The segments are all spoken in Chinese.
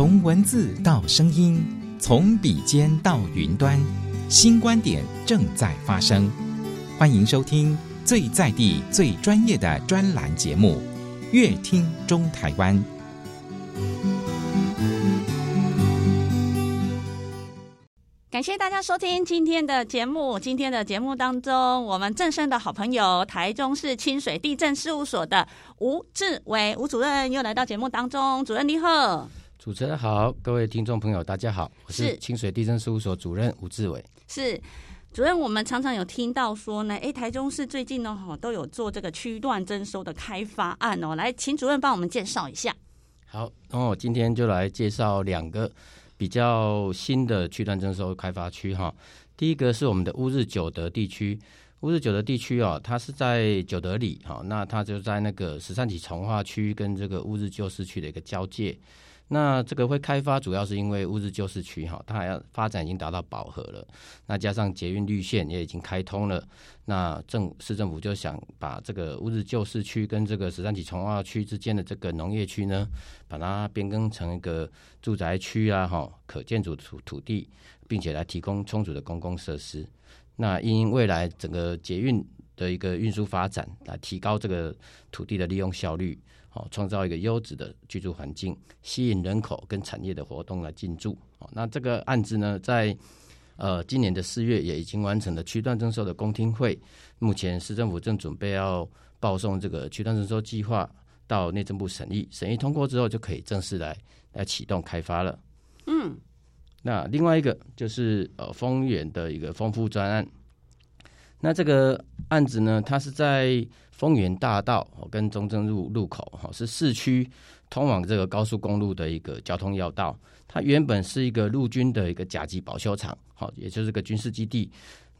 从文字到声音，从笔尖到云端，新观点正在发生。欢迎收听最在地、最专业的专栏节目《乐听中台湾》。感谢大家收听今天的节目。今天的节目当中，我们正声的好朋友台中市清水地政事务所的吴志伟吴主任又来到节目当中。主任你好，主持人好，各位听众朋友大家好，我是清水地震事务所主任吴志伟。是主任，我们常常有听到说呢，哎，台中市最近呢，哈都有做这个区段征收的开发案哦。来，请主任帮我们介绍一下。好，那我今天就来介绍两个。比较新的区段征收开发区哈，第一个是我们的乌日九德地区，乌日九德地区哦，它是在九德里哈，那它就在那个十三期重化区跟这个乌日旧市区的一个交界。那这个会开发，主要是因为乌日旧市区哈，它还要发展已经达到饱和了。那加上捷运绿线也已经开通了，那政市政府就想把这个乌日旧市区跟这个十三期重划区之间的这个农业区呢，把它变更成一个住宅区啊，哈，可建筑土土地，并且来提供充足的公共设施。那因未来整个捷运的一个运输发展，来提高这个土地的利用效率。好，创造一个优质的居住环境，吸引人口跟产业的活动来进驻。好，那这个案子呢，在呃今年的四月也已经完成了区段征收的公听会，目前市政府正准备要报送这个区段征收计划到内政部审议，审议通过之后就可以正式来来启动开发了。嗯，那另外一个就是呃丰原的一个丰富专案，那这个案子呢，它是在。丰原大道跟中正路路口哈，是市区通往这个高速公路的一个交通要道。它原本是一个陆军的一个甲级保修厂，好，也就是个军事基地。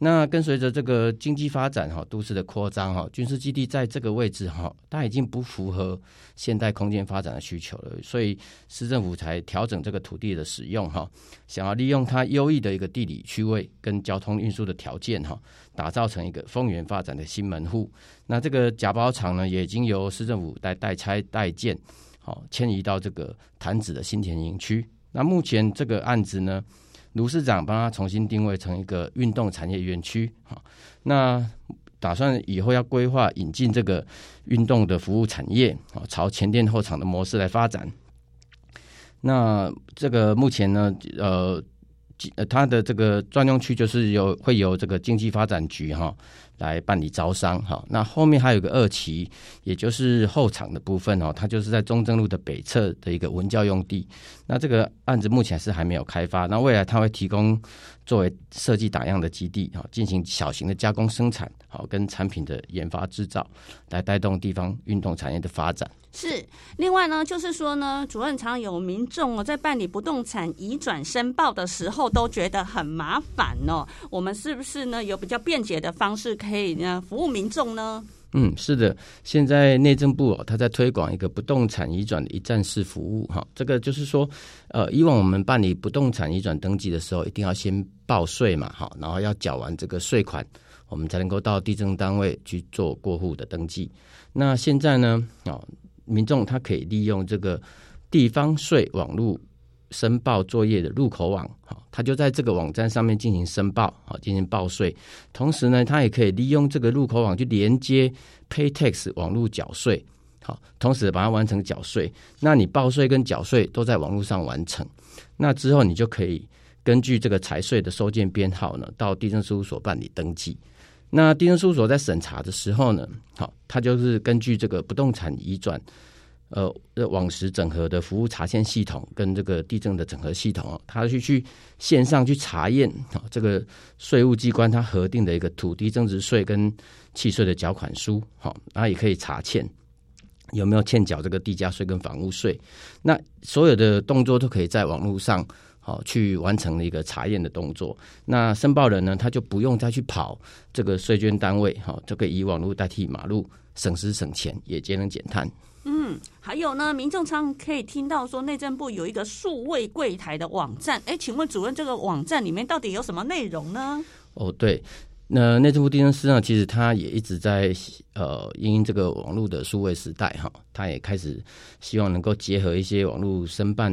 那跟随着这个经济发展哈，都市的扩张哈，军事基地在这个位置哈，它已经不符合现代空间发展的需求了，所以市政府才调整这个土地的使用哈，想要利用它优异的一个地理区位跟交通运输的条件哈，打造成一个丰原发展的新门户。那这个甲包厂呢，也已经由市政府代代拆代建，好迁移到这个潭子的新田营区。那目前这个案子呢，卢市长帮他重新定位成一个运动产业园区，哈，那打算以后要规划引进这个运动的服务产业，啊，朝前店后厂的模式来发展。那这个目前呢，呃，呃，它的这个专用区就是由会由这个经济发展局哈来办理招商，哈，那后面还有个二期，也就是后场的部分哦，它就是在中正路的北侧的一个文教用地。那这个案子目前是还没有开发，那未来它会提供作为设计打样的基地，哈，进行小型的加工生产，好，跟产品的研发制造，来带动地方运动产业的发展。是，另外呢，就是说呢，主任常有民众哦，在办理不动产移转申报的时候，都觉得很麻烦哦。我们是不是呢，有比较便捷的方式可以呢服务民众呢？嗯，是的，现在内政部哦，他在推广一个不动产移转的一站式服务哈。这个就是说，呃，以往我们办理不动产移转登记的时候，一定要先报税嘛，哈，然后要缴完这个税款，我们才能够到地政单位去做过户的登记。那现在呢，哦，民众他可以利用这个地方税网络申报作业的入口网，好，他就在这个网站上面进行申报，好，进行报税。同时呢，他也可以利用这个入口网去连接 PayTax 网络缴税，好，同时把它完成缴税。那你报税跟缴税都在网络上完成，那之后你就可以根据这个财税的收件编号呢，到地政事务所办理登记。那地政事务所在审查的时候呢，好，他就是根据这个不动产移转。呃，网实整合的服务查验系统跟这个地政的整合系统，他去去线上去查验啊，这个税务机关他核定的一个土地增值税跟契税的缴款书，好，那也可以查欠有没有欠缴这个地价税跟房屋税。那所有的动作都可以在网络上好去完成了一个查验的动作。那申报人呢，他就不用再去跑这个税捐单位，好，就可以以网络代替马路，省时省钱，也节能减碳。嗯，还有呢，民众常可以听到说内政部有一个数位柜台的网站，哎，请问主任，这个网站里面到底有什么内容呢？哦，对，那内政部地政司呢，其实他也一直在呃，因这个网络的数位时代哈，他也开始希望能够结合一些网络申办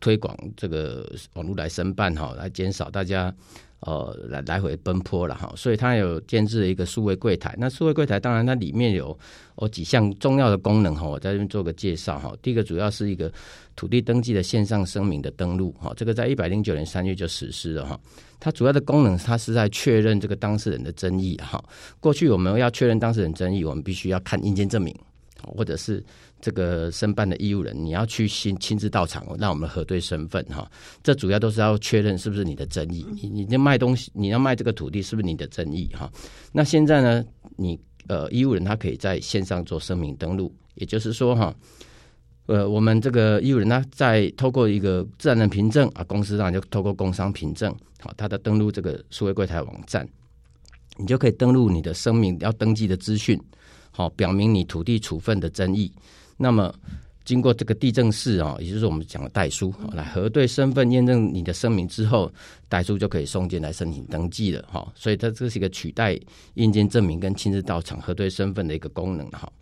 推广这个网络来申办哈，来减少大家呃来来回奔波了哈，所以它有建置了一个数位柜台。那数位柜台当然它里面有哦几项重要的功能哈，我在这边做个介绍哈。第一个主要是一个土地登记的线上声明的登录哈，这个在一百零九年三月就实施了哈。它主要的功能它是在确认这个当事人的争议哈。过去我们要确认当事人争议，我们必须要看印鉴证明或者是。这个申办的义务人，你要去亲亲自到场，让我们核对身份哈。这主要都是要确认是不是你的争议。你你卖东西，你要卖这个土地，是不是你的争议哈？那现在呢，你呃义务人他可以在线上做声明登录，也就是说哈，呃我们这个义务人呢在透过一个自然人凭证啊，公司上就透过工商凭证好，他的登录这个数位柜台网站，你就可以登录你的声明要登记的资讯，好，表明你土地处分的争议。那么，经过这个地政士啊，也就是我们讲的代书，来核对身份、验证你的声明之后，代书就可以送件来申请登记了哈。所以它这是一个取代印鉴证明跟亲自到场核对身份的一个功能哈。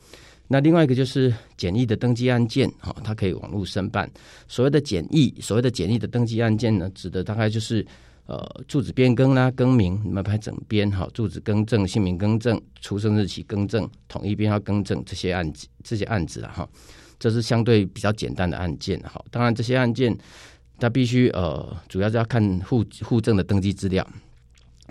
那另外一个就是简易的登记案件哈，它可以网络申办。所谓的简易，所谓的简易的登记案件呢，指的大概就是。呃，住址变更啦、更名、你们拍整编、哈，住址更正、姓名更正、出生日期更正、统一编号更正这些案子，这些案子了哈，这是相对比较简单的案件哈。当然，这些案件它必须呃，主要是要看户户政的登记资料，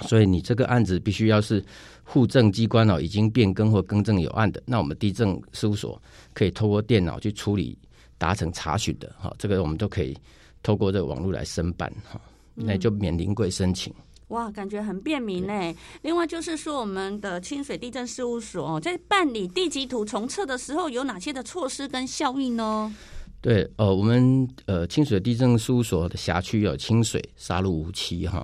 所以你这个案子必须要是户政机关哦已经变更或更正有案的，那我们地政事务所可以透过电脑去处理，达成查询的哈，这个我们都可以透过这个网络来申办哈。那就免临柜申请。哇，感觉很便民呢。另外就是说，我们的清水地震事务所在办理地籍图重测的时候，有哪些的措施跟效应呢？对，呃，我们呃清水地震事务所的辖区有清水、沙鹿、梧栖哈。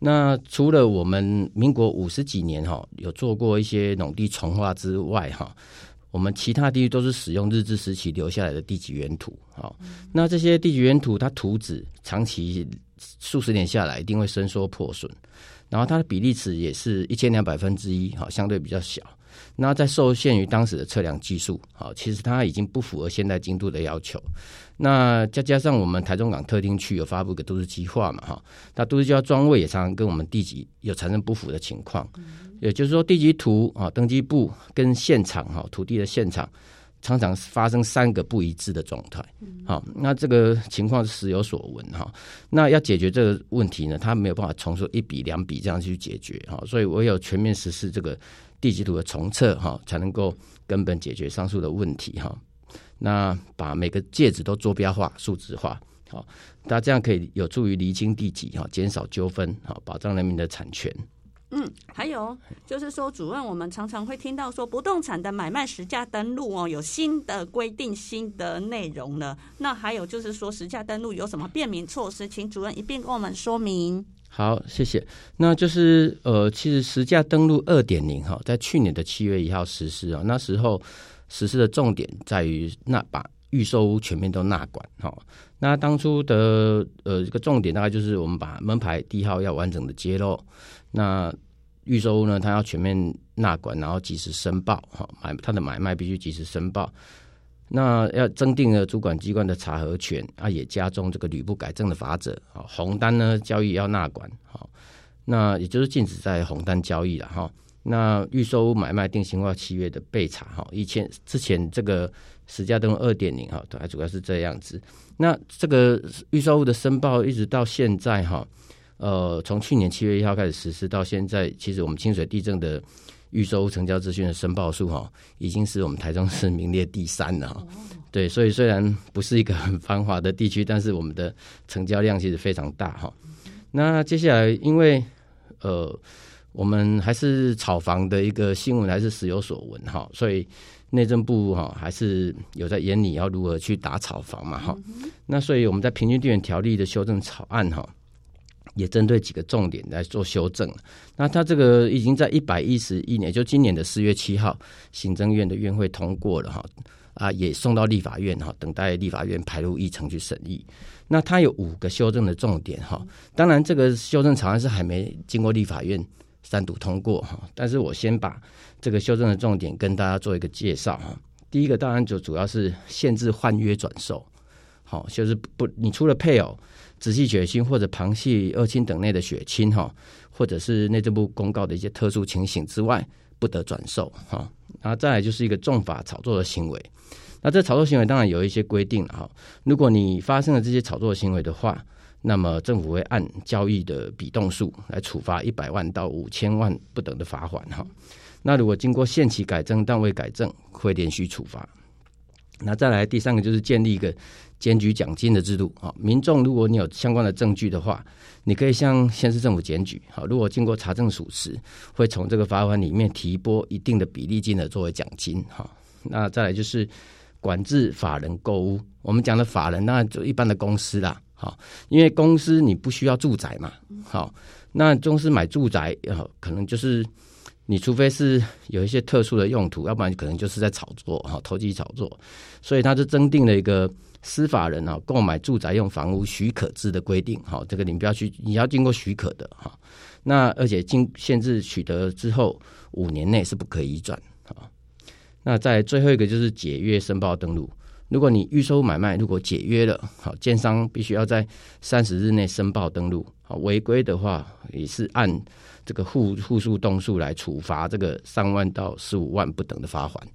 那除了我们民国五十几年哈有做过一些农地重划之外哈，我们其他地区都是使用日治时期留下来的地籍原图。好，那这些地籍原图它图纸长期。数十年下来，一定会伸缩破损，然后它的比例尺也是一千两百分之一，哈，相对比较小。那在受限于当时的测量技术，好，其实它已经不符合现代精度的要求。那再加上我们台中港特定区有发布一个都市计划嘛，哈，那都市计划专位也常常跟我们地籍有产生不符的情况，也就是说地籍图啊，登记簿跟现场哈土地的现场。常常发生三个不一致的状态，好，那这个情况是时有所闻哈。那要解决这个问题呢，他没有办法重说一笔两笔这样去解决哈，所以我有全面实施这个地籍图的重测哈，才能够根本解决上述的问题哈。那把每个界址都坐标化、数字化，好，那这样可以有助于厘清地籍哈，减少纠纷，哈，保障人民的产权。嗯，还有就是说，主任，我们常常会听到说，不动产的买卖实价登录哦，有新的规定、新的内容了。那还有就是说，实价登录有什么便民措施？请主任一并跟我们说明。好，谢谢。那就是呃，其实实价登录二点零哈，在去年的七月一号实施啊，那时候实施的重点在于那把预售屋全面都纳管哈。那当初的呃一个重点大概就是我们把门牌地号要完整的揭露。那预售屋呢，它要全面纳管，然后及时申报，哈，买它的买卖必须及时申报。那要增订了主管机关的查核权啊，也加重这个屡不改正的罚则。啊，红单呢交易要纳管，好，那也就是禁止在红单交易了，哈。那预售屋买卖定型化契约的备查，哈，以前之前这个实价登录二点零，哈，它主要是这样子。那这个预售屋的申报一直到现在，哈。呃，从去年七月一号开始实施到现在，其实我们清水地震的预售成交资讯的申报数哈，已经是我们台中市名列第三了哈。对，所以虽然不是一个很繁华的地区，但是我们的成交量其实非常大哈。那接下来，因为呃，我们还是炒房的一个新闻还是时有所闻哈，所以内政部哈还是有在研拟要如何去打炒房嘛哈。那所以我们在平均地权条例的修正草案哈。也针对几个重点来做修正。那他这个已经在一百一十一年，就今年的四月七号，行政院的院会通过了哈，啊，也送到立法院哈，等待立法院排入议程去审议。那它有五个修正的重点哈，当然这个修正草案是还没经过立法院三读通过哈，但是我先把这个修正的重点跟大家做一个介绍哈。第一个当然就主要是限制换约转售。好，就是不，你除了配偶、直系血亲或者旁系二亲等内的血亲哈，或者是内政部公告的一些特殊情形之外，不得转售哈。然后再来就是一个重法炒作的行为，那这炒作行为当然有一些规定了哈。如果你发生了这些炒作行为的话，那么政府会按交易的比动数来处罚一百万到五千万不等的罚款哈。那如果经过限期改正但未改正，会连续处罚。那再来第三个就是建立一个检举奖金的制度啊。民众如果你有相关的证据的话，你可以向县市政府检举。好，如果经过查证属实，会从这个罚款里面提拨一定的比例金额作为奖金。哈，那再来就是管制法人购屋。我们讲的法人，那就一般的公司啦。好，因为公司你不需要住宅嘛。好，那公司买住宅，呃，可能就是你除非是有一些特殊的用途，要不然可能就是在炒作，哈，投机炒作。所以他就增订了一个司法人啊购买住宅用房屋许可制的规定，哈，这个你不要去，你要经过许可的，哈。那而且经限制取得之后五年内是不可以转，啊。那在最后一个就是解约申报登录。如果你预售买卖如果解约了，好，建商必须要在三十日内申报登录，好，违规的话也是按这个户户数栋数来处罚这个三万到十五万不等的罚款。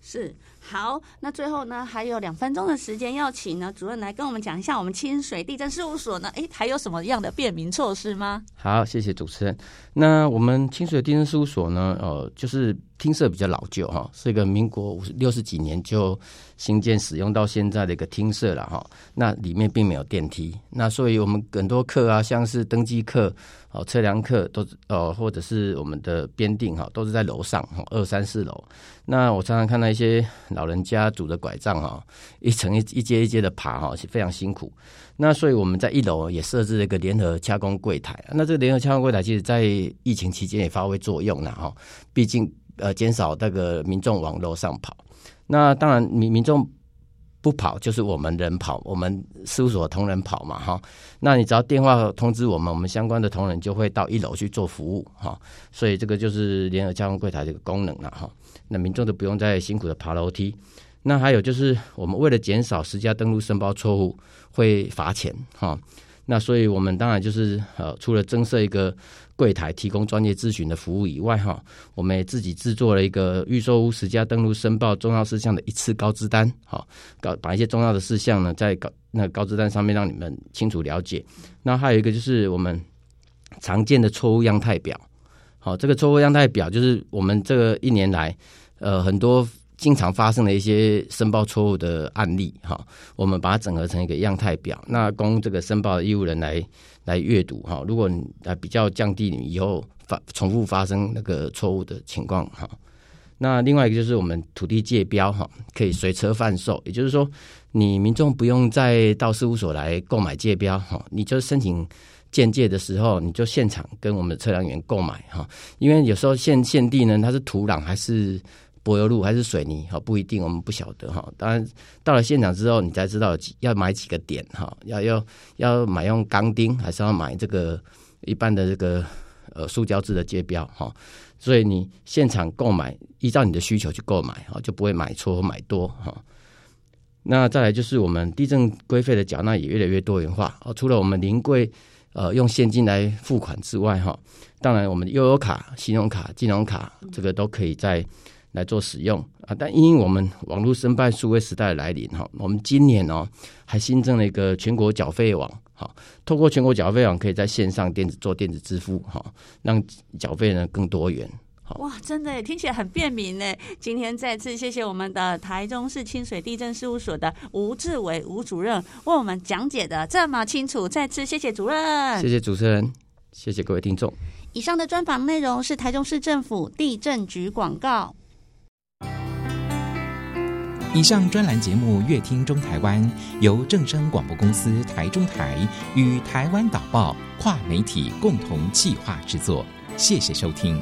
是。好，那最后呢，还有两分钟的时间，要请呢主任来跟我们讲一下，我们清水地震事务所呢，诶，还有什么样的便民措施吗？好，谢谢主持人。那我们清水地震事务所呢，呃，就是厅舍比较老旧哈，是一个民国五六十几年就新建使用到现在的一个厅舍了哈。那里面并没有电梯，那所以我们很多课啊，像是登记课、哦测量课，都呃或者是我们的编定哈，都是在楼上哈，二三四楼。那我常常看到一些老人家拄着拐杖哈，一层一一阶一阶的爬哈，是非常辛苦。那所以我们在一楼也设置了一个联合洽公柜台。那这个联合洽公柜台，其实在疫情期间也发挥作用了哈。毕竟呃，减少那个民众往楼上跑。那当然民民众不跑，就是我们人跑，我们事务所同仁跑嘛哈。那你只要电话通知我们，我们相关的同仁就会到一楼去做服务哈。所以这个就是联合交通柜台这个功能了哈。那民众都不用再辛苦的爬楼梯。那还有就是，我们为了减少实价登录申报错误会罚钱哈。那所以我们当然就是呃，除了增设一个柜台提供专业咨询的服务以外哈，我们也自己制作了一个预售屋实价登录申报重要事项的一次高知单，好，搞把一些重要的事项呢，在告那高知单上面让你们清楚了解。那还有一个就是我们常见的错误样态表，好，这个错误样态表就是我们这个一年来。呃，很多经常发生的一些申报错误的案例，哈，我们把它整合成一个样态表，那供这个申报的义务人来来阅读，哈。如果你啊比较降低你以后发重复发生那个错误的情况，哈。那另外一个就是我们土地界标，哈，可以随车贩售，也就是说，你民众不用再到事务所来购买界标，哈，你就申请。鉴界的时候，你就现场跟我们的测量员购买哈，因为有时候现现地呢，它是土壤还是柏油路还是水泥哈，不一定，我们不晓得哈。当然到了现场之后，你才知道要买几个点哈，要要要买用钢钉还是要买这个一般的这个呃塑胶制的界标哈。所以你现场购买，依照你的需求去购买哈，就不会买错或买多哈。那再来就是我们地震规费的缴纳也越来越多元化哦，除了我们临柜。呃，用现金来付款之外，哈，当然我们的悠游卡、信用卡、金融卡，这个都可以在来做使用啊。但因为我们网络申办数位时代的来临，哈，我们今年哦还新增了一个全国缴费网，哈，透过全国缴费网，可以在线上电子做电子支付，哈，让缴费呢更多元。哇，真的听起来很便民呢。今天再次谢谢我们的台中市清水地政事务所的吴志伟吴主任为我们讲解的这么清楚，再次谢谢主任，谢谢主持人，谢谢各位听众。以上的专访内容是台中市政府地震局广告。以上专栏节目《乐听中台湾》由正声广播公司台中台与台湾导报跨媒体共同企划制作，谢谢收听。